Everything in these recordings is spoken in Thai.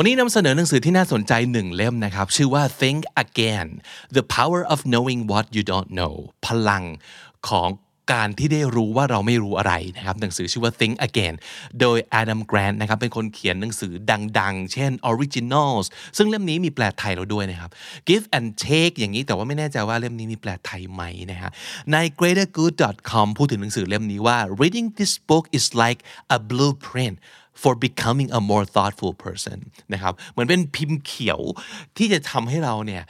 วันนี้นำเสนอหนังสือที่น่าสนใจหนึ่งเล่มนะครับ ชื่อว่า Think Again The Power of Knowing What You Don't Know พลังของการที่ได้รู้ว่าเราไม่รู้อะไรนะครับหนังสือชื่อว่า Think Again โดย Adam Grant นะครับเป็นคนเขียนหนังสือดังๆ เช่น Originals ซึ่งเล่มนี้มีแปลไทยเราด้วยนะครับ Give and Take อย่างนี้แต่ว่าไม่แน่ใจว่าเล่มนี้มีแปลไทยไหมนะฮะใน greatergood.com พูดถึงหนังสือเล่มนี้ว่า reading this book is like a blueprint for becoming a more thoughtful person นะครับเหมือนเป็นพิมพ์เขียวที่จะทำให้เราเนี่ย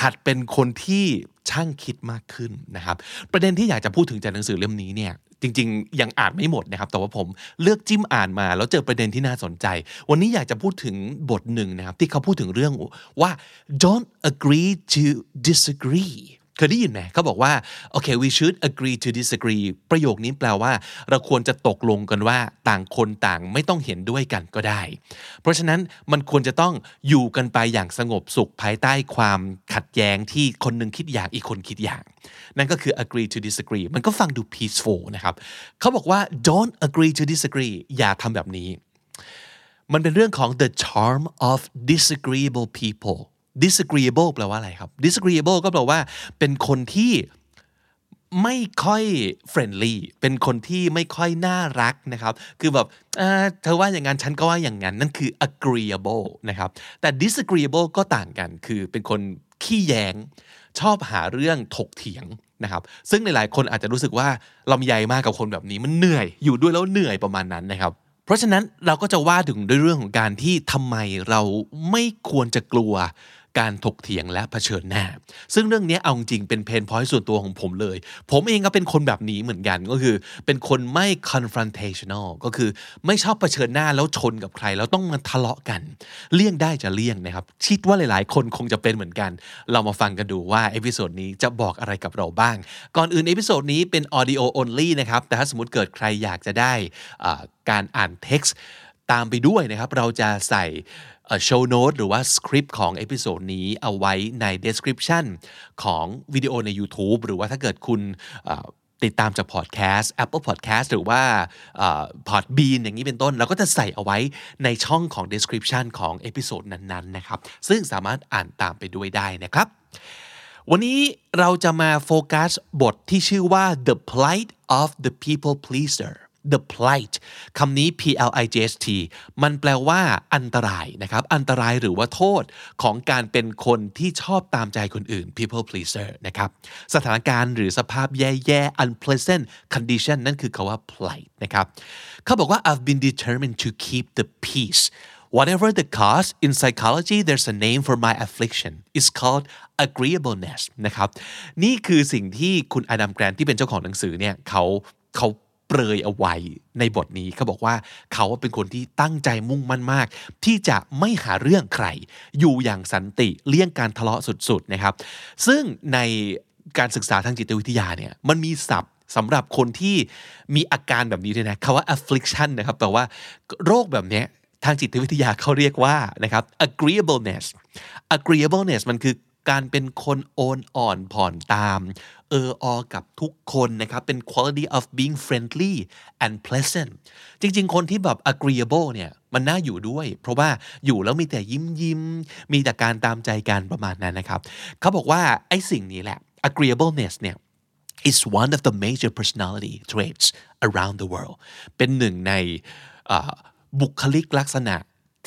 หัดเป็นคนที่ช่างคิดมากขึ้นนะครับ ประเด็นที่อยากจะพูดถึงจากหนังสือเล่มนี้เนี่ยจริงๆ ยังอ่านไม่หมดนะครับ แต่ว่าผมเลือกจิ้มอ่านมา แล้วเจอประเด็นที่น่าสนใจ วันนี้อยากจะพูดถึงบทหนึ่งนะครับ ที่เขาพูดถึงเรื่องว่า don't agree to disagree เคยได้ยินไหมเขาบอกว่าโอเค we should agree to disagree ประโยคนี้แปลว่า เราควรจะตกลงกันว่าต่างคนต่างไม่ต้องเห็นด้วยกันก็ได้ เพราะฉะนั้นมันควรจะต้องอยู่กันไปอย่างสงบสุขภายใต้ความขัดแย้งที่คนหนึ่งคิดอย่างอีกคนคิดอย่าง นั่นก็คือ agree to disagree มันก็ฟังดู peaceful นะครับเขาบอกว่า don't agree to disagree อย่าทำแบบนี้ มันเป็นเรื่องของ the charm of disagreeable people disagreeable แปลว่าอะไรครับ disagreeable ก็แปลว่า เป็นคนที่ไม่ค่อย friendly เป็นคนที่ไม่ค่อยน่ารักนะครับ คือแบบเธอว่าอย่างนั้น ฉันก็ว่าอย่างนั้น นั่นคือ agreeable นะครับ แต่ disagreeable ก็ต่างกัน คือเป็นคนขี้แยงชอบหาเรื่องถกเถียงนะครับ ซึ่งในหลายคนอาจจะรู้สึกว่าลำใหญ่มากกับคนแบบนี้ มันเหนื่อย อยู่ด้วยแล้วเหนื่อยประมาณนั้นนะครับ เพราะฉะนั้นเราก็จะว่าถึงด้วยเรื่องของการที่ทำไมเราไม่ควรจะกลัว การถกเถียงและเผชิญหน้า ซึ่งเรื่องนี้เอาจริงเป็น pain point ส่วนตัวของผมเลย ผมเองก็เป็นคนแบบนี้เหมือนกันก็คือ เป็นคนไม่ confrontational ก็คือไม่ชอบเผชิญหน้าแล้วชนกับใคร แล้วต้องมาทะเลาะกัน เลี่ยงได้จะเลี่ยงนะครับคิดว่าหลายๆ คนคงจะเป็นเหมือนกัน เรามาฟังกันดูว่า episode นี้จะบอกอะไรกับเราบ้าง ก่อนอื่น episode นี้เป็น audio only นะครับแต่ถ้าสมมติเกิดใครอยากจะได้การอ่าน text ตามไปด้วยนะครับ เราจะใส่ show note หรือว่าสคริปต์ของ episode นี้เอาไว้ใน description ของวิดีโอใน YouTube หรือว่าถ้าเกิดคุณติดตามจากพอดแคสต์ Apple Podcast หรือว่า Podbean อย่างนี้เป็นต้น เราก็จะใส่เอาไว้ในช่องของ description ของ episode นั้นๆนะครับ ซึ่งสามารถอ่านตามไปด้วยได้นะครับ วันนี้เราจะมาโฟกัสบทที่ชื่อว่า the fight of the people pleaser the plight คำนี้ p l i g s t มันแปลว่า อันตรายนะครับ อันตรายหรือว่าโทษของการเป็นคนที่ชอบตามใจคนอื่น people pleaser นะครับ สถานการณ์หรือสภาพแย่ๆ unpleasant condition นั่นคือคาว่า plight นะครับเขาบอกว่า I've been determined to keep the peace whatever the cause in psychology there's a name for my affliction it's called agreeableness นะครับ นี่คือสิ่งที่คุณอดัมแกรนที่เป็นเจ้าของหนังสือเนี่ยเขาเขา เปรยเอาไว้ในบทนี้เขาบอกว่าเขาเป็นคนที่ตั้งใจมุ่งมั่นมาก ที่จะไม่หาเรื่องใคร อยู่อย่างสันติเลี่ยงการทะเลาะสุดๆนะครับ ซึ่งในการศึกษาทางจิตวิทยาเนี่ยมันมีศัพท์สำหรับคนที่มีอาการแบบนี้ด้วยนะคาว่า affliction นะครับแปลว่าโรคแบบนี้ทางจิตวิทยาเขาเรียกว่านะครับ agreeableness agreeableness มันคือ การเป็นคนโอนอ่อนผ่อนตามเอออกับทุกคนนะครับ เป็น quality of being friendly and pleasant จริง ๆ คนที่แบบ agreeable เนี่ย มันน่าอยู่ด้วย เพราะว่าอยู่แล้วมีแต่ยิ้มยิ้ม มีแต่การตามใจกันประมาณนั้นนะครับ เขาบอกว่า ไอ้สิ่งนี้แหละ agreeableness เนี่ย is one of the major personality traits around the world เป็นหนึ่งในบุคลิกลักษณะ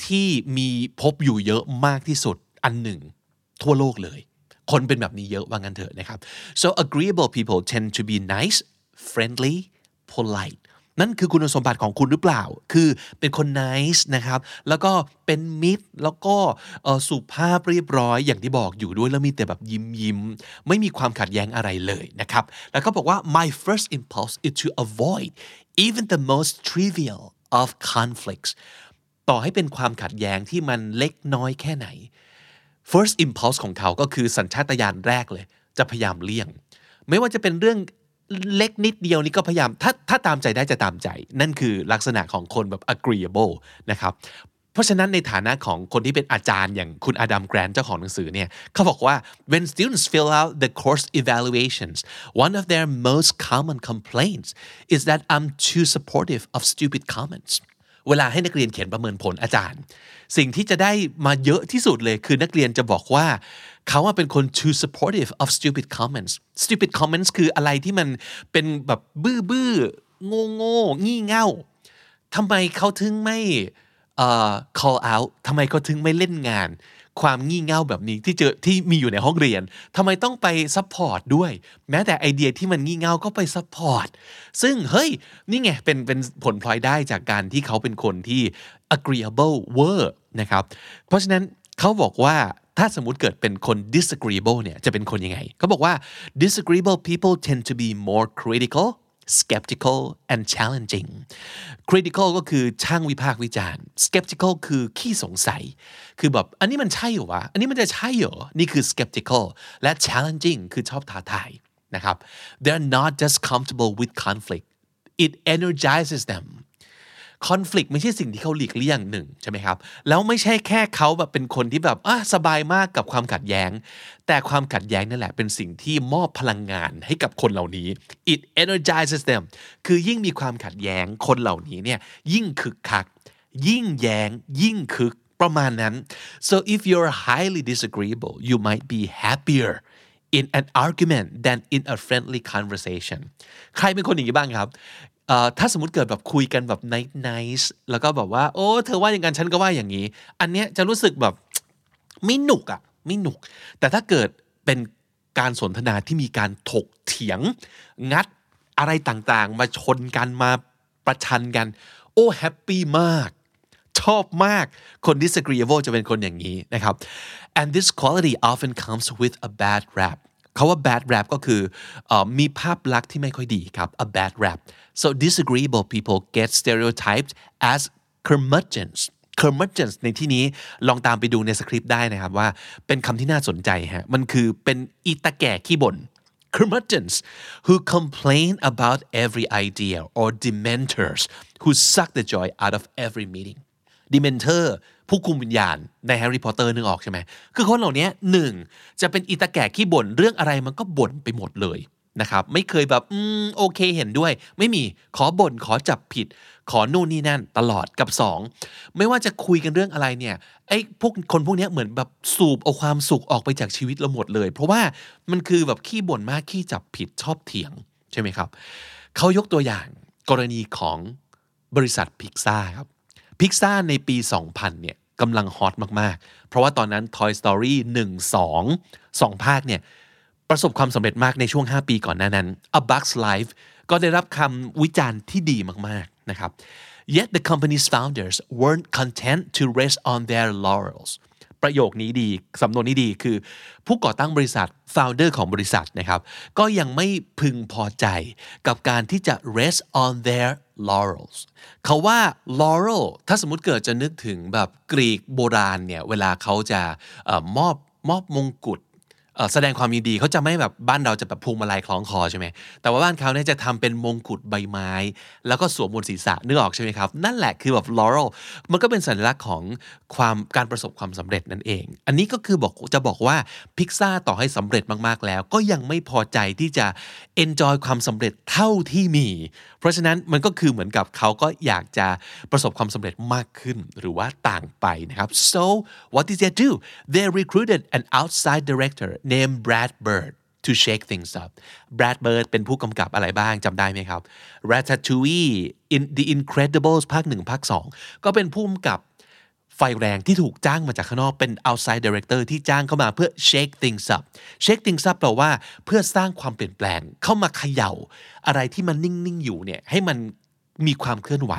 ที่มีพบอยู่เยอะมากที่สุดอันหนึ่ง ทั่วโลกเลย คนเป็นแบบนี้เยอะว่างั้นเถอะนะครับ so agreeable people tend to be nice friendly polite นั่นคือคุณสมบัติของคุณหรือเปล่า คือเป็นคน nice นะครับ แล้วก็เป็นมิตร แล้วก็สุภาพเรียบร้อยอย่างที่บอกอยู่ด้วย แล้วมีแต่แบบยิ้มยิ้ม ไม่มีความขัดแย้งอะไรเลยนะครับ แล้วก็บอกว่า my first impulse is to avoid even the most trivial of conflicts ต่อให้เป็นความขัดแย้งที่มันเล็กน้อยแค่ไหน first impulse ของเขาก็คือสัญชาตญาณแรกเลย จะพยายามเลี่ยง ไม่ว่าจะเป็นเรื่องเล็กนิดเดียวนี่ก็พยายามถ้าถ้าตามใจได้จะตามใจ นั่นคือลักษณะของคนแบบ agreeable นะครับเพราะฉะนั้นในฐานะของคนที่เป็นอาจารย์อย่างคุณอดัมแกรนเจ้าของหนังสือเนี่ยเขาบอกว่า when students fill out the course evaluations one of their most common complaints is that I'm too supportive of stupid comments เวลาให้นักเรียนเขียนประเมินผลอาจารย์ สิ่งที่จะได้มาเยอะที่สุดเลย คือนักเรียนจะบอกว่า เขาว่าเป็นคน too supportive of stupid comments stupid comments คืออะไรที่มันเป็นแบบบื้อบื้อโง่โง่งี่เง่าทำไมเขาถึงไม่ call out ทำไมเขาถึงไม่เล่นงาน ความงี่เง่าแบบนี้ที่เจอที่มีอยู่ในห้องเรียนทำไมต้องไป support ด้วย แม้แต่ไอเดียที่มันงี่เง่าก็ไป support ซึ่งเฮ้ย นี่ไงเป็นเป็นผลพลอยได้จากการที่เขาเป็นคนที่ agreeable เวอร์ นะครับ เพราะฉะนั้นเขาบอกว่าถ้าสมมติเกิดเป็นคน disagreeable เนี่ยจะเป็นคนยังไง เขาบอกว่า disagreeable people tend to be more critical skeptical and challenging critical ก็คือช่างวิพากษ์วิจารณ์ skeptical คือขี้สงสัย คือแบบอันนี้มันใช่เหรอวะ อันนี้มันจะใช่เหรอ นี่คือ skeptical และ challenging คือชอบท้าทายนะครับ they're not just comfortable with conflict it energizes them คอน FLICT ไม่ใช่สิ่งที่เขาหลีกเลี่ยงหนึ่งใช่ไหมครับ แล้วไม่ใช่แค่เขาแบบเป็นคนที่แบบอะสบายมากกับความขัดแย้ง แต่ความขัดแย้งนั่นแหละเป็นสิ่งที่มอบพลังงานให้กับคนเหล่านี้ it energizes them คือยิ่งมีความขัดแย้งคนเหล่านี้เนี่ยยิ่งคึกคัก ยิ่งแย้ง ยิ่งคึกประมาณนั้น so if you're highly disagreeable you might be happier in an argument than in a friendly conversation ใครเป็นคนอย่างนี้บ้างครับ ถ้าสมมติเกิดแบบคุยกันแบบ nice nice แล้วก็แบบว่า โอ้เธอว่าอย่างนั้นฉันก็ว่าอย่างนี้ อันเนี้ยจะรู้สึกแบบไม่หนุกอะไม่หนุก แต่ถ้าเกิดเป็นการสนทนาที่มีการถกเถียง งัดอะไรต่างๆ มาชนกันมาประชันกัน โอ้แฮปปี้มาก ชอบมาก คน disagreeable จะเป็นคนอย่างนี้นะครับ and this quality often comes with a bad rap เขาว่า bad rap ก็คืออมีภาพลักษณ์ที่ไม่ค่อยดีครับ a bad rap so disagreeable people get stereotyped as curmudgeons curmudgeons ในที่นี้ลองตามไปดูในสคริปต์ได้นะครับว่าเป็นคำที่น่าสนใจฮะมันคือเป็นอีตาแก่ขี้บ่น curmudgeons who complain about every idea or dementors who suck the joy out of every meeting dementor ผู้คุมวิญญาณในแฮร์รี่พอตเตอร์นึกออกใช่ไหมคือคนเหล่านี้หนึ่งจะเป็นอีตาแก่ขี้บ่นเรื่องอะไรมันก็บ่นไปหมดเลยนะครับไม่เคยแบบอืมโอเคเห็นด้วย ไม่มีขอบ่นขอจับผิด ขอนู่นนี่นั่นตลอดกับสองไม่ว่าจะคุยกันเรื่องอะไรเนี่ยไอ้พวกคนพวกนี้เหมือนแบบสูบเอาความสุขออกไปจากชีวิตเราหมดเลย เพราะว่ามันคือแบบขี้บ่นมากขี้จับผิดชอบเถียงใช่ไหมครับเขายกตัวอย่างกรณีของบริษัทพิกซ่าครับ พิกซ่าในปี 2000 เนี่ยกำลังฮอตมากๆ เพราะว่าตอนนั้น Toy Story 1 2 2 ภาคเนี่ยประสบความสำเร็จมากในช่วง 5 ปีก่อนหน้านั้น A Bug's Life ก็ได้รับคำวิจารณ์ที่ดีมากๆนะครับ Yet the company's founders weren't content to rest on their laurels ประโยคนี้ดีสำนวนนี้ดีคือ ผู้ก่อตั้งบริษัท founder ของบริษัทนะครับ ก็ยังไม่พึงพอใจกับการที่จะ rest on their laurels เขาว่า laurel ถ้าสมมติเกิดจะนึกถึงแบบกรีกโบราณเนี่ย เวลาเขาจะออมอบมอบมงกุฎ แสดงความยินดีเขาจะไม่แบบบ้านเราจะแบบพวงมาลัยคล้องคอใช่ไหมแต่ว่าบ้านเขาเนี่ยจะทำเป็นมงกุฎใบไม้ แล้วก็สวมบนศีรษะนึกออกใช่ไหมครับนั่นแหละคือแบบ laurel มันก็เป็นสัญลักษณ์ของความการประสบความสำเร็จนั่นเอง อันนี้ก็คือบอกจะบอกว่าพิกซ่าต่อให้สำเร็จมากๆแล้ว ก็ยังไม่พอใจที่จะ enjoy ความสำเร็จเท่าที่มีเพราะฉะนั้นมันก็คือเหมือนกับเขาก็อยากจะประสบความสำเร็จมากขึ้นหรือว่าต่างไปนะครับ so what did they do they recruited an outside director named Brad Bird to shake things up Brad Bird เป็นผู้กำกับอะไรบ้างจำได้ไหมครับ Ratatouille in The Incredibles ภาคหนึ่งภาคสองก็เป็นผู้กำกับ ไฟแรงที่ถูกจ้างมาจากข้างนอกเป็น outside director ที่จ้างเข้ามาเพื่อ shake things up shake things up แปลว่าเพื่อสร้างความเปลี่ยนแปลงเข้ามาเขย่า อะไรที่มันนิ่ง ๆ อยู่เนี่ยให้มันมีความเคลื่อนไหว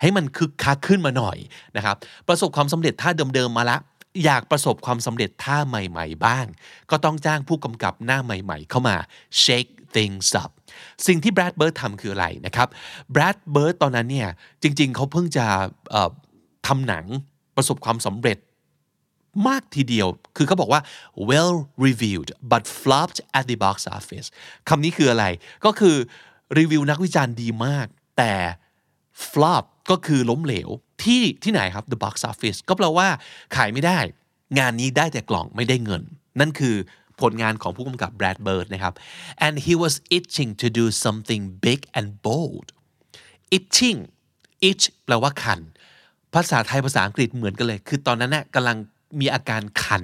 ให้มันคึกคักขึ้นมาหน่อยนะครับประสบความสำเร็จท่าเดิม ๆ มาละ อยากประสบความสำเร็จท่าใหม่ ๆ บ้าง ก็ต้องจ้างผู้กำกับหน้าใหม่ ๆ เข้ามา shake things up สิ่งที่แบรดเบิร์ดทำคืออะไรนะครับแบรดเบิร์ดตอนนั้นเนี่ยจริง ๆเขาเพิ่งจะทำหนัง ประสบความสำเร็จมากทีเดียว คือเขาบอกว่า well reviewed but flopped at the box office คำนี้คืออะไร ก็คือรีวิวนักวิจารณ์ดีมาก แต่ flop ก็คือล้มเหลว ที่ที่ไหนครับ the box office ก็แปลว่าขายไม่ได้ งานนี้ได้แต่กล่องไม่ได้เงิน นั่นคือผลงานของผู้กำกับ Brad Bird นะครับ and he was itching to do something big and bold itching itch แปลว่าคัน ภาษาไทยภาษาอังกฤษเหมือนกันเลย คือตอนนั้นน่ะกำลังมีอาการคัน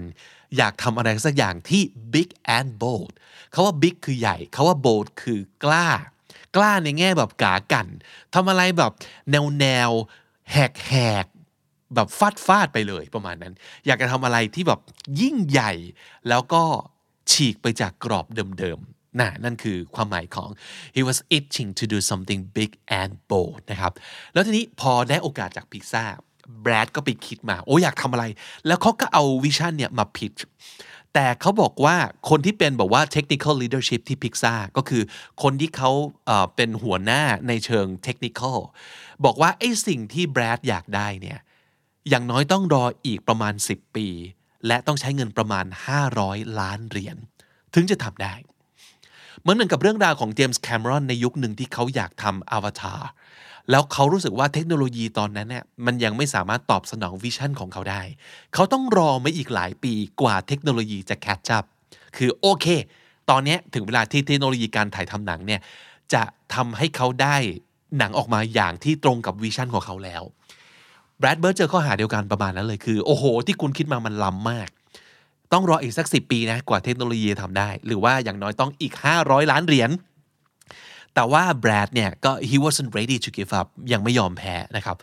อยากทำอะไรสักอย่างที่ big and bold เขาว่า big คือใหญ่เขาว่า bold คือกล้า กล้าในแง่แบบกากันทำอะไรแบบแนวแนวแหกแหกแบบฟาดฟาดไปเลยประมาณนั้น อยากจะทำอะไรที่แบบยิ่งใหญ่ แล้วก็ฉีกไปจากกรอบเดิม น่ะนั่นคือความหมายของ he was itching to do something big and bold นะครับแล้วทีนี้พอได้โอกาสจากพิซซ่าแบรดก็ไปคิดมา โอ้อยากทำอะไร แล้วเขาก็เอาวิชั่นเนี่ยมาพิชแต่เขาบอกว่าคนที่เป็นบอกว่า technical leadership ที่พิกซ่าก็คือคนที่เขาเป็นหัวหน้าในเชิง technical บอกว่าไอ้สิ่งที่แบรดอยากได้เนี่ยอย่างน้อยต้องรออีกประมาณ 10 ปี และต้องใช้เงินประมาณ 500 ล้านเหรียญถึงจะทำได้ เหมือนเหมือนกับเรื่องราวของเจมส์ คาเมรอนในยุคหนึ่งที่เขาอยากทำอวตารแล้วเขารู้สึกว่าเทคโนโลยีตอนนั้นเนี่ยมันยังไม่สามารถตอบสนอง vision ของเขาได้ เขาต้องรอมาอีกหลายปีกว่าเทคโนโลยีจะ catch up คือโอเค ตอนนี้ถึงเวลาที่เทคโนโลยีการถ่ายทำหนังเนี่ยจะทำให้เขาได้หนังออกมาอย่างที่ตรงกับ vision ของเขาแล้วแบรดเบิร์ดเจอข้อหาเดียวกันประมาณนั้นเลยคือ โอ้โห ที่คุณคิดมามันล้ำมาก ต้องรออีกสักสิปีนะกว่าเทคโนโลยีทำได้ หรือว่าอย่างน้อยต้องอีก 500 ล้านเหรียญแต่ว่าแบรดเนี่ยก็ he wasn't ready to give up ยังไม่ยอมแพ้นะครับ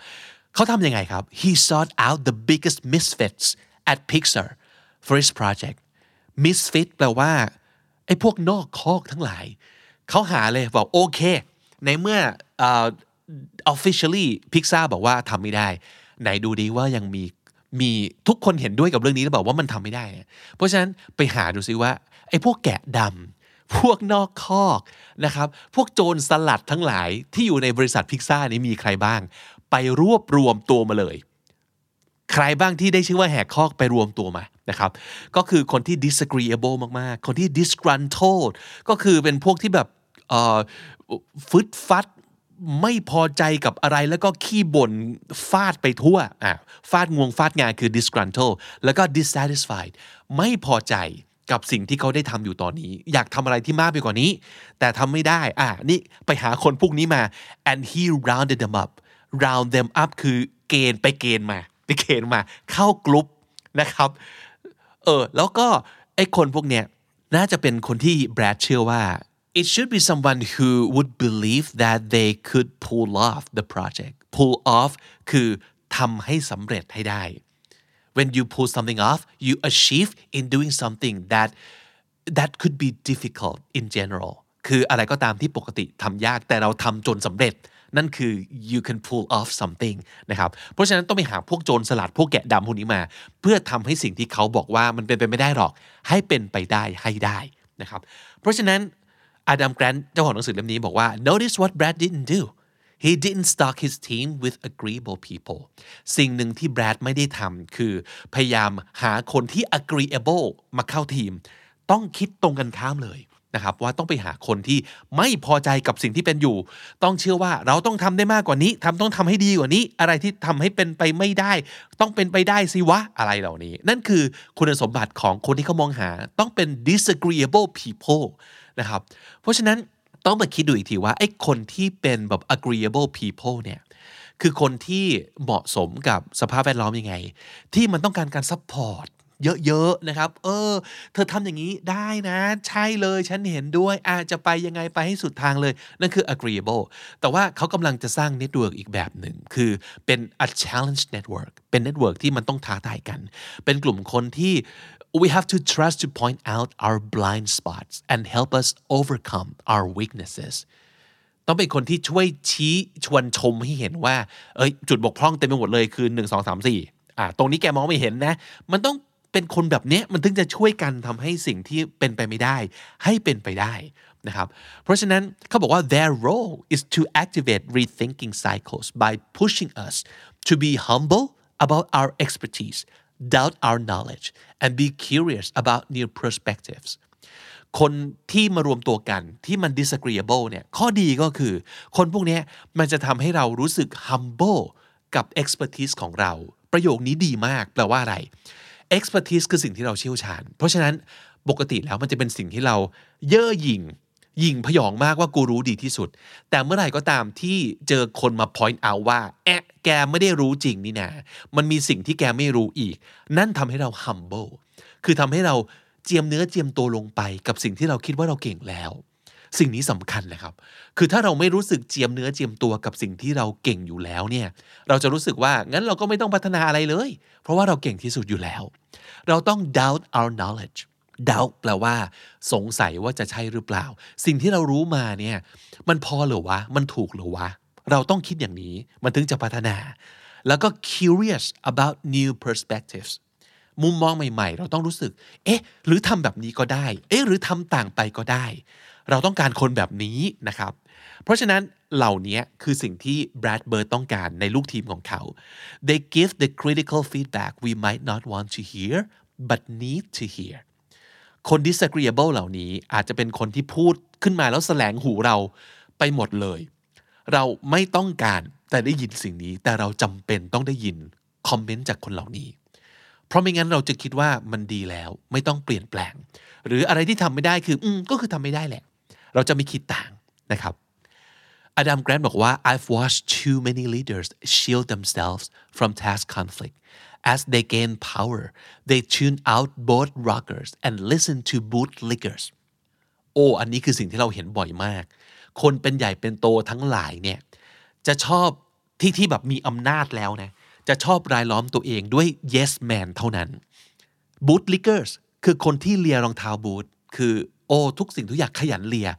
เขาทำยังไงครับ he sought out the biggest misfits at Pixar for his project misfit แปลว่าไอ้พวกนอกคอกทั้งหลาย เขาหาเลยบอกโอเค ในเมื่อ uh, officially Pixar บอกว่าทำไม่ได้ ไหนดูดีว่ายังมี มีทุกคนเห็นด้วยกับเรื่องนี้แล้วบอกว่ามันทำไม่ได้ เพราะฉะนั้นไปหาดูซิว่าไอ้พวกแกะดำพวกนอกคอกนะครับ พวกโจรสลัดทั้งหลายที่อยู่ในบริษัทพิกซ่านี้มีใครบ้าง ไปรวบรวมตัวมาเลย ใครบ้างที่ได้ชื่อว่าแหกคอกไปรวมตัวมานะครับ ก็คือคนที่ disagreeable มาก ๆ คนที่ disgruntled ก็คือเป็นพวกที่แบบฟึดฟัด ไม่พอใจกับอะไรแล้วก็ขี้บ่นฟาดไปทั่วอะฟาดงวงฟาดงานคือ disgruntled แล้วก็ dissatisfied ไม่พอใจกับสิ่งที่เขาได้ทำอยู่ตอนนี้ อยากทำอะไรที่มากไปกว่านี้ แต่ทำไม่ได้อะนี่ไปหาคนพวกนี้มา and he rounded them up round them up คือเกณฑ์ไปเกณฑ์มาไปเกณฑ์มาเข้ากลุ่มนะครับเออแล้วก็ไอ้คนพวกเนี้ยน่าจะเป็นคนที่แบรดเชื่อว่า it should be someone who would believe that they could pull off the project pull off คือทำให้สำเร็จให้ได้ when you pull something off you achieve in doing something that that could be difficult in general คืออะไรก็ตามที่ปกติทำยากแต่เราทำจนสำเร็จ นั่นคือ you can pull off something นะครับ เพราะฉะนั้นต้องไปหาพวกโจรสลัดพวกแกะดำพวกนี้มา เพื่อทำให้สิ่งที่เขาบอกว่ามันเป็นไปไม่ได้หรอก ให้เป็นไปได้ให้ได้นะครับ เพราะฉะนั้น อดัมแกรนเจ้าของหนังสือเล่มนี้บอกว่า notice what Brad didn't do he didn't stock his team with agreeable people สิ่งหนึ่งที่แบรดไม่ได้ทำคือ พยายามหาคนที่ agreeable มาเข้าทีม ต้องคิดตรงกันข้ามเลย นะครับว่าต้องไปหาคนที่ไม่พอใจกับสิ่งที่เป็นอยู่ ต้องเชื่อว่าเราต้องทำได้มากกว่านี้ทำต้องทำให้ดีกว่านี้ อะไรที่ทำให้เป็นไปไม่ได้ ต้องเป็นไปได้สิวะอะไรเหล่านี้ นั่นคือคุณสมบัติของคนที่เขามองหาต้องเป็น disagreeable people นะครับเพราะฉะนั้นต้องมาคิดดูอีกทีว่าไอ้คนที่เป็นแบบ agreeable people เนี่ยคือคนที่เหมาะสมกับสภาพแวดล้อมยังไง ที่มันต้องการการ support เยอะๆนะครับ เออ เธอทำอย่างนี้ได้นะ ใช่เลยฉันเห็นด้วยอาจจะไปยังไงไปให้สุดทางเลย นั่นคือ agreeable แต่ว่าเขากำลังจะสร้าง network อีกแบบหนึ่ง คือเป็น a challenge network เป็น network ที่มันต้องท้าทายกัน เป็นกลุ่มคนที่ we have to trust to point out our blind spots and help us overcome our weaknesses ต้องเป็นคนที่ช่วยชี้ชวนชมให้เห็นว่า เอ้ย จุดบกพร่องเต็มไปหมดเลยคือ 1 2 3 4อ่าตรงนี้แกมองไม่เห็นนะ มันต้อง เป็นคนแบบนี้มันถึงจะช่วยกันทำให้สิ่งที่เป็นไปไม่ได้ ให้เป็นไปได้นะครับเพราะฉะนั้นเขาบอกว่า their role is to activate rethinking cycles by pushing us to be humble about our expertise doubt our knowledge and be curious about new perspectives คนที่มารวมตัวกันที่มัน disagreeable เนี่ยข้อดีก็คือ คนพวกนี้มันจะทำให้เรารู้สึก humble กับ expertise ของเรา ประโยคนี้ดีมาก แปลว่าอะไร expertise คือสิ่งที่เราเชี่ยวชาญ เพราะฉะนั้นปกติแล้วมันจะเป็นสิ่งที่เราเย่อหยิ่งยิงพยองมากว่ากูรู้ดีที่สุด แต่เมื่อไหร่ก็ตามที่เจอคนมา point out ว่า แอะแกไม่ได้รู้จริงนี่นะมันมีสิ่งที่แกไม่รู้อีก นั่นทำให้เรา humble คือทำให้เราเจียมเนื้อเจียมตัวลงไปกับสิ่งที่เราคิดว่าเราเก่งแล้ว สิ่งนี้สำคัญเลยครับ คือถ้าเราไม่รู้สึกเจียมเนื้อเจียมตัวกับสิ่งที่เราเก่งอยู่แล้วเนี่ย เราจะรู้สึกว่างั้นเราก็ไม่ต้องพัฒนาอะไรเลย เพราะว่าเราเก่งที่สุดอยู่แล้ว เราต้อง doubt our knowledge doubt แปลว่า สงสัยว่าจะใช่หรือเปล่า สิ่งที่เรารู้มาเนี่ยมันพอหรือวะ มันถูกหรือวะ เราต้องคิดอย่างนี้มันถึงจะพัฒนา แล้วก็ curious about new perspectives มุมมองใหม่ๆ เราต้องรู้สึก เอ๊ะ หรือทำแบบนี้ก็ได้ เอ๊ะ หรือทำต่างไปก็ได้ เราต้องการคนแบบนี้นะครับ เพราะฉะนั้นเหล่านี้คือสิ่งที่แบรดเบิร์ดต้องการในลูกทีมของเขา they give the critical feedback we might not want to hear but need to hear คน disagreeable เหล่านี้อาจจะเป็นคนที่พูดขึ้นมาแล้วแสลงหูเราไปหมดเลย เราไม่ต้องการแต่ได้ยินสิ่งนี้ แต่เราจำเป็นต้องได้ยินคอมเมนต์จากคนเหล่านี้ เพราะไม่งั้นเราจะคิดว่ามันดีแล้ว ไม่ต้องเปลี่ยนแปลง หรืออะไรที่ทำไม่ได้คือ อืมก็คือทำไม่ได้แหละ เราจะไม่คิดต่างนะครับอดัมแกรนบอกว่า I've watched too many leaders shield themselves from task conflict as they gain power they tune out both rockers and listen to bootlickers โอ้อันนี้คือสิ่งที่เราเห็นบ่อยมาก คนเป็นใหญ่เป็นโตทั้งหลายเนี่ยจะชอบที่ที่แบบมีอำนาจแล้วนะจะชอบรายล้อมตัวเองด้วย yes man เท่านั้น bootlickers คือคนที่เลียรองเท้าบูทคือ โอ้ทุกสิ่งทุกอย่างขยันเลีย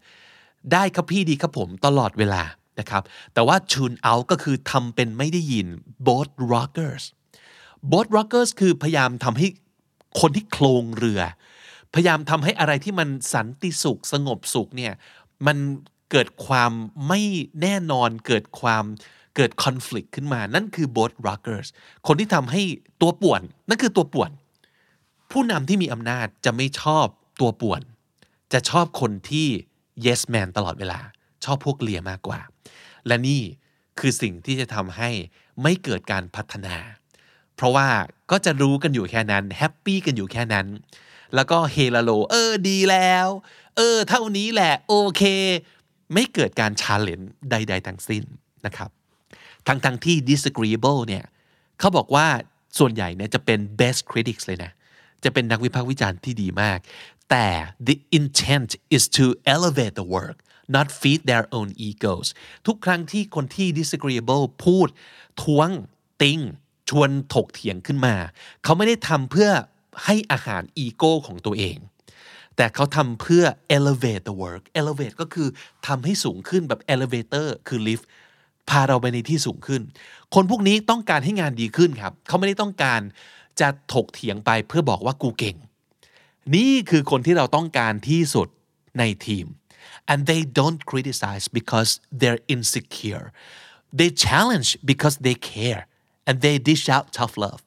ได้ครับพี่ดีครับผมตลอดเวลานะครับแต่ว่า tune out ก็คือทำเป็นไม่ได้ยิน both rockers both rockers คือพยายามทำให้คนที่โคลงเรือ พยายามทำให้อะไรที่มันสันติสุขสงบสุขเนี่ยมันเกิดความไม่แน่นอนเกิดความเกิด conflict ขึ้นมานั่นคือ boat rockers คนที่ทำให้ตัวป่วน นั่นคือตัวป่วน ผู้นำที่มีอำนาจจะไม่ชอบตัวป่วน จะชอบคนที่ yes man ตลอดเวลา ชอบพวกเลียมากกว่า และนี่คือสิ่งที่จะทำให้ไม่เกิดการพัฒนา เพราะว่าก็จะรู้กันอยู่แค่นั้น happy กันอยู่แค่นั้น แล้วก็เฮโล เออดีแล้ว เออ เท่านี้แหละ โอเค ไม่เกิดการ challenge ใด ๆ ทั้งสิ้นนะครับทั้งทั้งที่ disagreeable เนี่ยเขาบอกว่าส่วนใหญ่เนี่ยจะเป็น best critics เลยนะ จะเป็นนักวิพากษ์วิจารณ์ที่ดีมาก แต่ the intent is to elevate the work not feed their own egos ทุกครั้งที่คนที่ disagreeable พูดท้วงติงชวนถกเถียงขึ้นมา เขาไม่ได้ทำเพื่อให้อาหารอีโก้ของตัวเอง แต่เขาทำเพื่อ elevate the work elevate ก็คือทำให้สูงขึ้นแบบ elevator คือ lift พาเราไปในที่สูงขึ้น คนพวกนี้ต้องการให้งานดีขึ้นครับ เขาไม่ได้ต้องการจะถกเถียงไปเพื่อบอกว่ากูเก่ง นี่คือคนที่เราต้องการที่สุดในทีม and they don't criticize because they're insecure they challenge because they care and they dish out tough love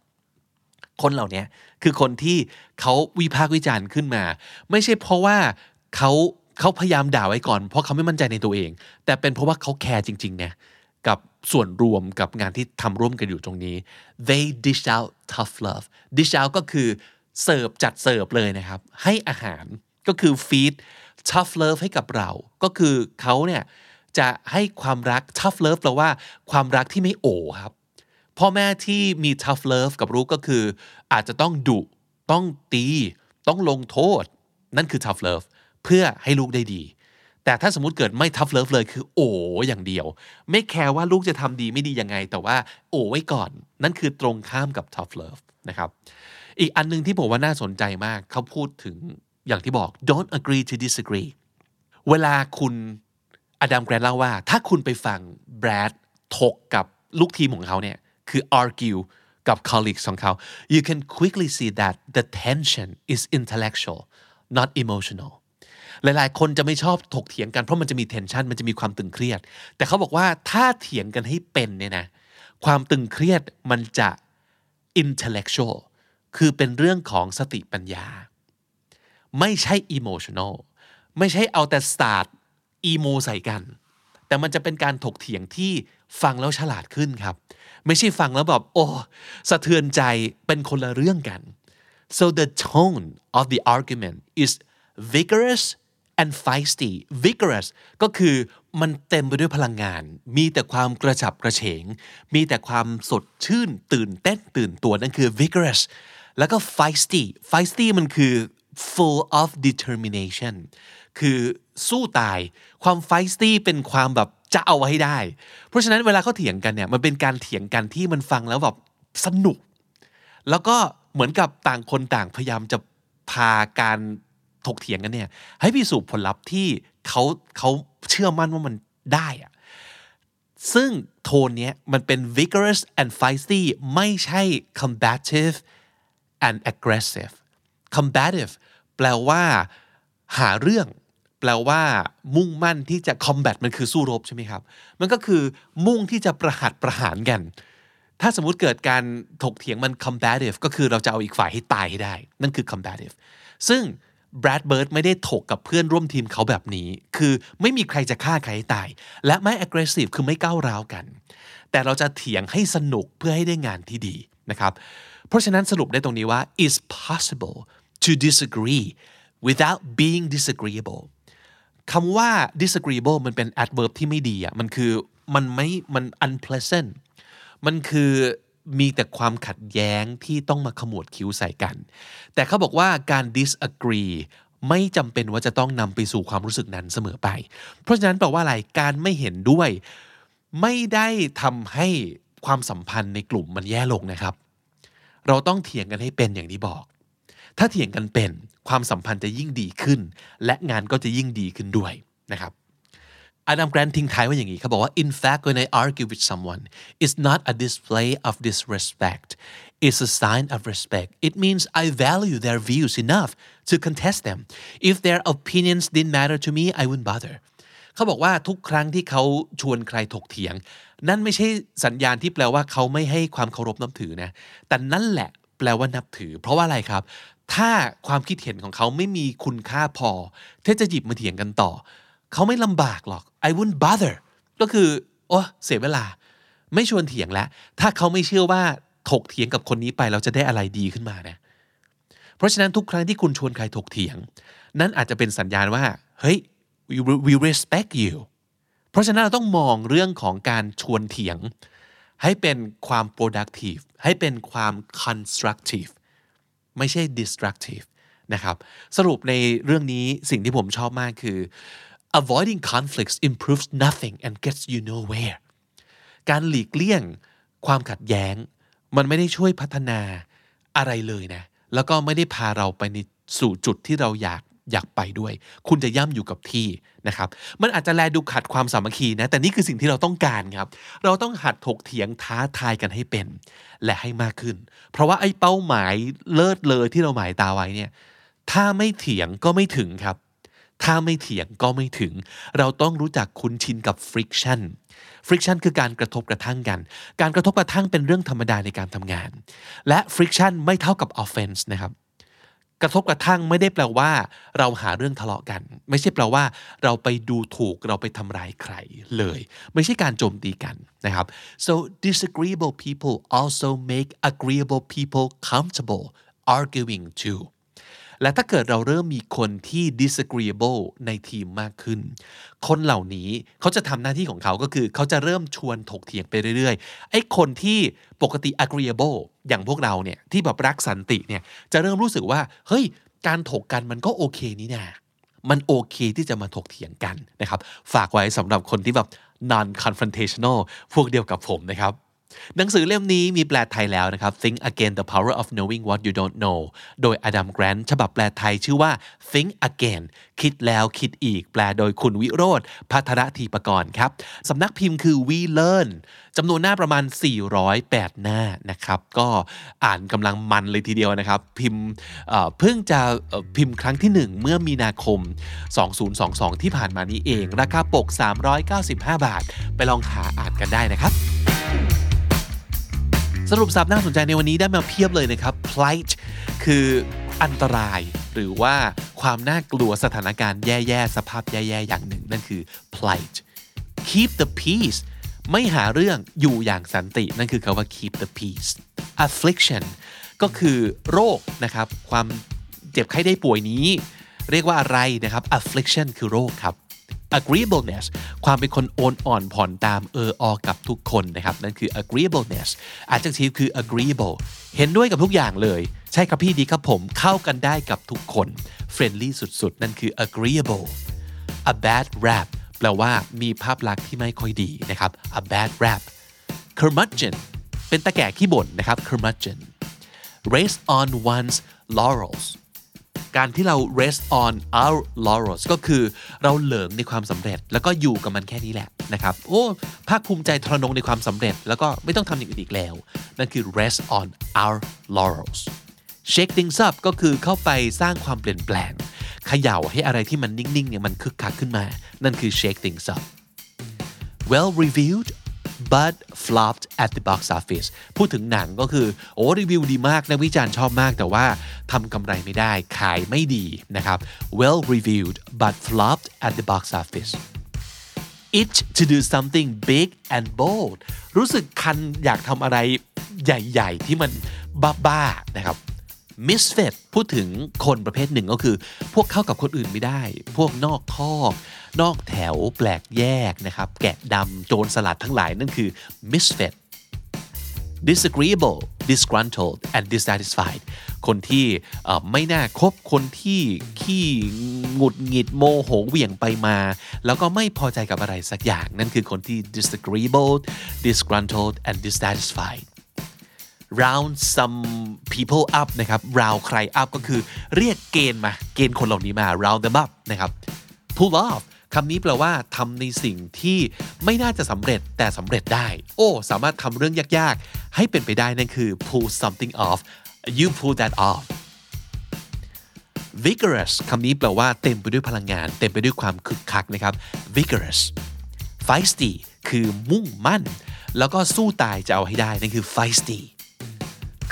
คนเหล่านี้คือคนที่เขาวิพากษ์วิจารณ์ขึ้นมา ไม่ใช่เพราะว่าเขาเขาพยายามด่าไว้ก่อน เพราะเขาไม่มั่นใจในตัวเอง แต่เป็นเพราะว่าเขาแคร์จริงๆเนี่ยกับส่วนรวมกับงานที่ทำร่วมกันอยู่ตรงนี้ they dish out tough love dish out ก็คือ เสิร์ฟจัดเสิร์ฟเลยนะครับ ให้อาหารก็คือ feed tough love ให้กับเรา ก็คือเขาเนี่ยจะให้ความรัก tough love แปลว่าความรักที่ไม่โอครับพ่อแม่ที่มี tough love กับลูกก็คือ อาจจะต้องดุต้องตี ต้องลงโทษ นั่นคือ tough love เพื่อให้ลูกได้ดี แต่ถ้าสมมติเกิดไม่ tough love เลยคือโออย่างเดียว ไม่แคร์ว่าลูกจะทำดีไม่ดียังไง แต่ว่าโอไว้ก่อน นั่นคือตรงข้ามกับ tough love นะครับ อีกอันนึงที่ผมว่าน่าสนใจมาก เขาพูดถึงอย่างที่บอก don't agree to disagree เวลาคุณอดัมแกรนเล่าว่า ถ้าคุณไปฟังแบรดถกกับลูกทีมของเขาเนี่ย คือ argue กับ colleagues ของเขา you can quickly see that the tension is intellectual not emotional หลายๆ คนจะไม่ชอบถกเถียงกันเพราะมันจะมี tension มันจะมีความตึงเครียด แต่เขาบอกว่าถ้าเถียงกันให้เป็นเนี่ยนะ ความตึงเครียดมันจะ intellectual คือเป็นเรื่องของสติปัญญา ไม่ใช่ emotional ไม่ใช่เอาแต่สตาร์ทอีโมใส่กัน แต่มันจะเป็นการถกเถียงที่ฟังแล้วฉลาดขึ้นครับ ไม่ใช่ฟังแล้วแบบโอ้สะเทือนใจเป็นคนละเรื่องกัน so the tone of the argument is vigorous and feisty vigorous ก็คือมันเต็มไปด้วยพลังงาน มีแต่ความกระฉับกระเฉง มีแต่ความสดชื่น ตื่นเต้นตื่นตัวนั่นคือ vigorous แล้วก็ feisty feisty มันคือ full of determination คือสู้ตาย ความ feisty เป็นความแบบจะเอาไว้ให้ได้ เพราะฉะนั้นเวลาเขาเถียงกันเนี่ยมันเป็นการเถียงกันที่มันฟังแล้วแบบสนุก แล้วก็เหมือนกับต่างคนต่างพยายามจะพาการถกเถียงกันเนี่ยให้พิสูจน์ผลลัพธ์ที่เขาเขาเชื่อมั่นว่ามันได้อะซึ่งโทนเนี้ยมันเป็น vigorous and feisty ไม่ใช่ combative and aggressive combative แปลว่า หาเรื่อง แปลว่า มุ่งมั่นที่จะ combat มันคือสู้รบใช่ไหมครับ มันก็คือมุ่งที่จะประหัดประหารกัน ถ้าสมมติเกิดการถกเถียงมัน combative ก็คือเราจะเอาอีกฝ่ายให้ตายให้ได้ นั่นคือ combative ซึ่งแบรดเบิร์ดไม่ได้ถกกับเพื่อนร่วมทีมเขาแบบนี้ คือไม่มีใครจะฆ่าใครให้ตาย และไม่ aggressive คือไม่ก้าวร้าวกัน แต่เราจะเถียงให้สนุกเพื่อให้ได้งานที่ดี นะครับเพราะฉะนั้นสรุปได้ตรงนี้ว่า it's possible to disagree without being disagreeable คำว่า disagreeable มันเป็น adverb ที่ไม่ดีอะมันคือมันไม่มัน unpleasant มันคือมีแต่ความขัดแย้งที่ต้องมาขมวดคิ้วใส่กัน แต่เขาบอกว่าการ disagree ไม่จำเป็นว่าจะต้องนำไปสู่ความรู้สึกนั้นเสมอไป เพราะฉะนั้นแปลว่าอะไร การไม่เห็นด้วย ไม่ได้ทำให้ความสัมพันธ์ในกลุ่มมันแย่ลงนะครับ เราต้องเถียงกันให้เป็นอย่างที่บอก ถ้าเถียงกันเป็นความสัมพันธ์จะยิ่งดีขึ้น และงานก็จะยิ่งดีขึ้นด้วยนะครับอดัมแกรนทิ้งท้ายไว้อย่างนี้เขาบอกว่า in fact when I argue with someone it's not a display of disrespect it's a sign of respect it means I value their views enough to contest them if their opinions didn't matter to me I wouldn't bother เขาบอกว่าทุกครั้งที่เขาชวนใครถกเถียง นั่นไม่ใช่สัญญาณที่แปลว่าเขาไม่ให้ความเคารพนับถือนะ แต่นั่นแหละแปลว่านับถือ เพราะว่าอะไรครับ ถ้าความคิดเห็นของเขาไม่มีคุณค่าพอที่จะหยิบมาเถียงกันต่อ เขาไม่ลำบากหรอก I wouldn't bother ก็คือโอ้เสียเวลา ไม่ชวนเถียงแล้ว ถ้าเขาไม่เชื่อว่าถกเถียงกับคนนี้ไปเราจะได้อะไรดีขึ้นมานะ เพราะฉะนั้นทุกครั้งที่คุณชวนใครถกเถียง นั่นอาจจะเป็นสัญญาณว่า เฮ้ย we, respect you เพราะฉะนั้นเราต้องมองเรื่องของการชวนเถียง ให้เป็นความ productive ให้เป็นความ constructive ไม่ใช่ destructive นะครับ สรุปในเรื่องนี้สิ่งที่ผมชอบมากคือ avoiding conflicts improves nothing and gets you nowhere การหลีกเลี่ยงความขัดแย้ง มันไม่ได้ช่วยพัฒนาอะไรเลยนะ แล้วก็ไม่ได้พาเราไปในสู่จุดที่เราอยาก อยากไปด้วย คุณจะย่ำอยู่กับที่นะครับ มันอาจจะแลดูขัดความสามัคคีนะ แต่นี่คือสิ่งที่เราต้องการครับ เราต้องหัดถกเถียงท้าทายกันให้เป็น และให้มากขึ้น เพราะว่าไอ้เป้าหมายเลิศเลยที่เราหมายตาไว้เนี่ย ถ้าไม่เถียงก็ไม่ถึงครับ ถ้าไม่เถียงก็ไม่ถึง เราต้องรู้จักคุ้นชินกับ friction friction คือการกระทบกระทั่งกัน การกระทบกระทั่งเป็นเรื่องธรรมดาในการทำงาน และ friction ไม่เท่ากับ offense นะครับ กระทบกระทั่งไม่ได้แปลว่า เราหาเรื่องทะเลาะกัน ไม่ใช่แปลว่า เราไปดูถูกเราไปทำร้ายใครเลย ไม่ใช่การโจมตีกันนะครับ so disagreeable people also make agreeable people comfortable arguing too และถ้าเกิดเราเริ่มมีคนที่ disagreeable ในทีมมากขึ้น คนเหล่านี้เขาจะทำหน้าที่ของเขาก็คือ เขาจะเริ่มชวนถกเถียงไปเรื่อยๆ ไอ้คนที่ปกติ agreeable อย่างพวกเราเนี่ยที่แบบรักสันติเนี่ยจะเริ่มรู้สึกว่า เฮ้ย การถกกันมันก็โอเคนี่นามันโอเคที่จะมาถกเถียงกันนะครับ ฝากไว้สำหรับคนที่แบบ non confrontational พวกเดียวกับผมนะครับ หนังสือเล่มนี้มีแปลไทยแล้วนะครับ Think Again the Power of Knowing What You Don't Know โดยอดัมแกรนฉบับแปลไทยชื่อว่า Think Again คิดแล้วคิดอีก แปลโดยคุณวิโรธพัทรทีปกรณ์ครับสำนักพิมพ์คือ We Learn จำนวนหน้าประมาณ 408 หน้านะครับ ก็อ่านกำลังมันเลยทีเดียวนะครับ พิมพ์เพิ่งจะพิมพ์ครั้งที่ 1 เมื่อมีนาคม 2022 ที่ผ่านมานี้เอง ราคาปก 395 บาท ไปลองหาอ่านกันได้นะครับ สรุปสับน่าสนใจในวันนี้ได้มาเพียบเลยนะครับ plight คืออันตราย หรือว่าความน่ากลัวสถานการณ์แย่ๆ สภาพแย่ๆ อย่างหนึ่ง นั่นคือ plight keep the peace ไม่หาเรื่องอยู่อย่างสันติ นั่นคือคาว่า keep the peace affliction ก็คือโรคนะครับ ความเจ็บไข้ได้ป่วยนี้ เรียกว่าอะไรนะครับ affliction คือโรคครับ agreeableness ความเป็นคนโอนอ่อนผ่อนตามเอออกับทุกคนนะครับ นั่นคือ agreeableness adjective คือ agreeable เห็นด้วยกับทุกอย่างเลย ใช่ครับพี่ดีครับผมเข้ากันได้กับทุกคน friendly สุดๆ นั่นคือ agreeable a bad rap แปลว่ามีภาพลักษณ์ที่ไม่ค่อยดีนะครับ a bad rap curmudgeon เป็นตะแก่ขี้บ่นนะครับ curmudgeon rest on one's laurels การที่เรา rest on our laurels ก็คือเราเหลิงในความสำเร็จ แล้วก็อยู่กับมันแค่นี้แหละนะครับ โอ้ภาคภูมิใจทรนงในความสำเร็จ แล้วก็ไม่ต้องทำอย่างอื่นอีกแล้ว นั่นคือ rest on our laurels shake things up ก็คือเข้าไปสร้างความเปลี่ยนแปลงเขย่าให้อะไรที่มันนิ่งๆเนี่ยมันคึกคักขึ้นมา นั่นคือ shake things up well reviewed but flopped at the box office พูดถึงหนังก็คือ โอ้รีวิวดีมากนะวิจารณ์ชอบมากแต่ว่าทำกำไรไม่ได้ขายไม่ดีนะครับ well reviewed but flopped at the box office itch to do something big and bold รู้สึกคันอยากทำอะไรใหญ่ ๆ ที่มันบ้าๆนะครับ misfit พูดถึงคนประเภทหนึ่งก็คือ พวกเข้ากับคนอื่นไม่ได้ พวกนอกข้อ นอกแถวแปลกแยกนะครับ แกะดำโจรสลัดทั้งหลายนั่นคือ misfit disagreeable disgruntled and dissatisfied คนที่ไม่น่าคบคนที่ขี้หงุดหงิดโมโหเหวี่ยงไปมา แล้วก็ไม่พอใจกับอะไรสักอย่าง นั่นคือคนที่ disagreeable disgruntled and dissatisfied round some people up นะครับ round ใคร up ก็คือเรียกเกณฑ์มา เกณฑ์คนเหล่านี้มา round them up นะครับ pull off คำนี้แปลว่าทำในสิ่งที่ไม่น่าจะสำเร็จแต่สำเร็จได้ โอ้ สามารถทำเรื่องยากๆ ให้เป็นไปได้นั่นคือ pull something off you pull that off vigorous คำนี้แปลว่าเต็มไปด้วยพลังงาน เต็มไปด้วยความคึกคักนะครับ vigorous feisty คือมุ่งมั่น แล้วก็สู้ตายจะเอาให้ได้นั่นคือ feisty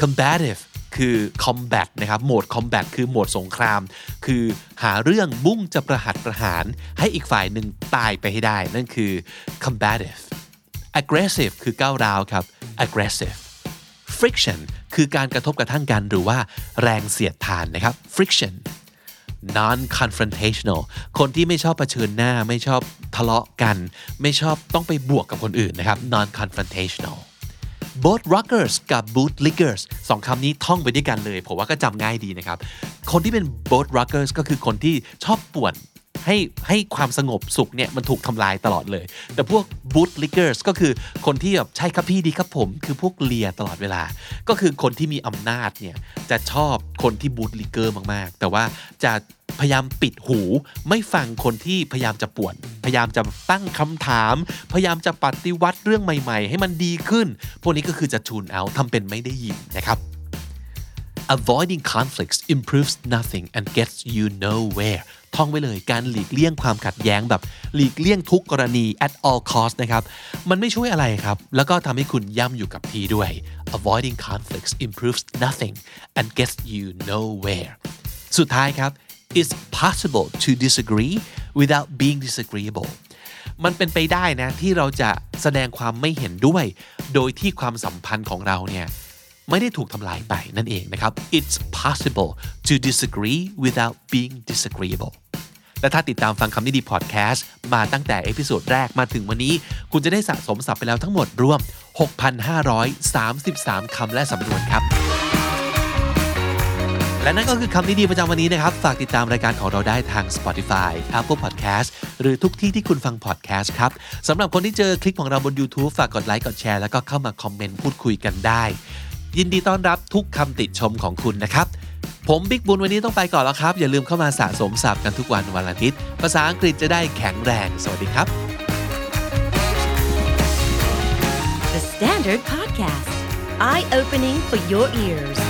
combative คือ combat นะครับโหมด combat คือโหมดสงคราม คือหาเรื่องมุ่งจะประหัตประหาร ให้อีกฝ่ายหนึ่งตายไปให้ได้ นั่นคือ combative aggressive คือก้าวร้าวครับ aggressive friction คือการกระทบกระทั่งกันหรือว่าแรงเสียดทานนะครับ friction non confrontational คนที่ไม่ชอบเผชิญหน้าไม่ชอบทะเลาะกัน ไม่ชอบต้องไปบวกกับคนอื่นนะครับ non confrontational both rockers กับ boot lickers สองคำนี้ท่องไปด้วยกันเลย ผมว่าก็จำง่ายดีนะครับ คนที่เป็น boat rockers ก็คือคนที่ชอบป่วนให้ให้ความสงบสุขเนี่ยมันถูกทำลายตลอดเลย แต่พวก boot lickers ก็คือคนที่แบบใช่ครับพี่ดีครับผม คือพวกเลียตลอดเวลา ก็คือคนที่มีอำนาจเนี่ยจะชอบคนที่ boot licker มากๆ แต่ว่าจะ พยายามปิดหู ไม่ฟังคนที่พยายามจะป่วน พยายามจะตั้งคำถาม พยายามจะปฏิวัติเรื่องใหม่ๆ ให้มันดีขึ้น พวกนี้ก็คือจะทูนเอาทำเป็นไม่ได้ยินนะครับ avoiding conflicts improves nothing and gets you nowhere ท่องไว้เลยการหลีกเลี่ยงความขัดแย้งแบบหลีกเลี่ยงทุกกรณี at all cost นะครับ มันไม่ช่วยอะไรครับ แล้วก็ทำให้คุณย่ำอยู่กับที่ด้วย avoiding conflicts improves nothing and gets you nowhere สุดท้ายครับ it's possible to disagree without being disagreeable มันเป็นไปได้นะที่เราจะแสดงความไม่เห็นด้วย โดยที่ความสัมพันธ์ของเราเนี่ยไม่ได้ถูกทำลายไปนั่นเองนะครับ it's possible to disagree without being disagreeable และถ้าติดตามฟังคำนี้ดีพอดแคสต์มาตั้งแต่ episode แรกมาถึงวันนี้ คุณจะได้สะสมศัพท์ไปแล้วทั้งหมดรวม 6,533 คำและสำนวนครับ และนั่นก็คือคำนี้ดีประจำวันนี้นะครับ ฝากติดตามรายการของเราได้ทาง Spotify Apple Podcast หรือทุกที่ที่คุณฟัง podcast ครับสำหรับคนที่เจอคลิปของเราบน YouTube ฝากกดไลค์กดแชร์แล้วก็เข้ามาคอมเมนต์พูดคุยกันได้ ยินดีต้อนรับทุกคำติชมของคุณนะครับผมบิ๊กบุญวันนี้ต้องไปก่อนแล้วครับ อย่าลืมเข้ามาสะสมศัพท์กันทุกวันวันละนิดภาษาอังกฤษจะได้แข็งแรง สวัสดีครับ The Standard Podcast, eye opening for your ears.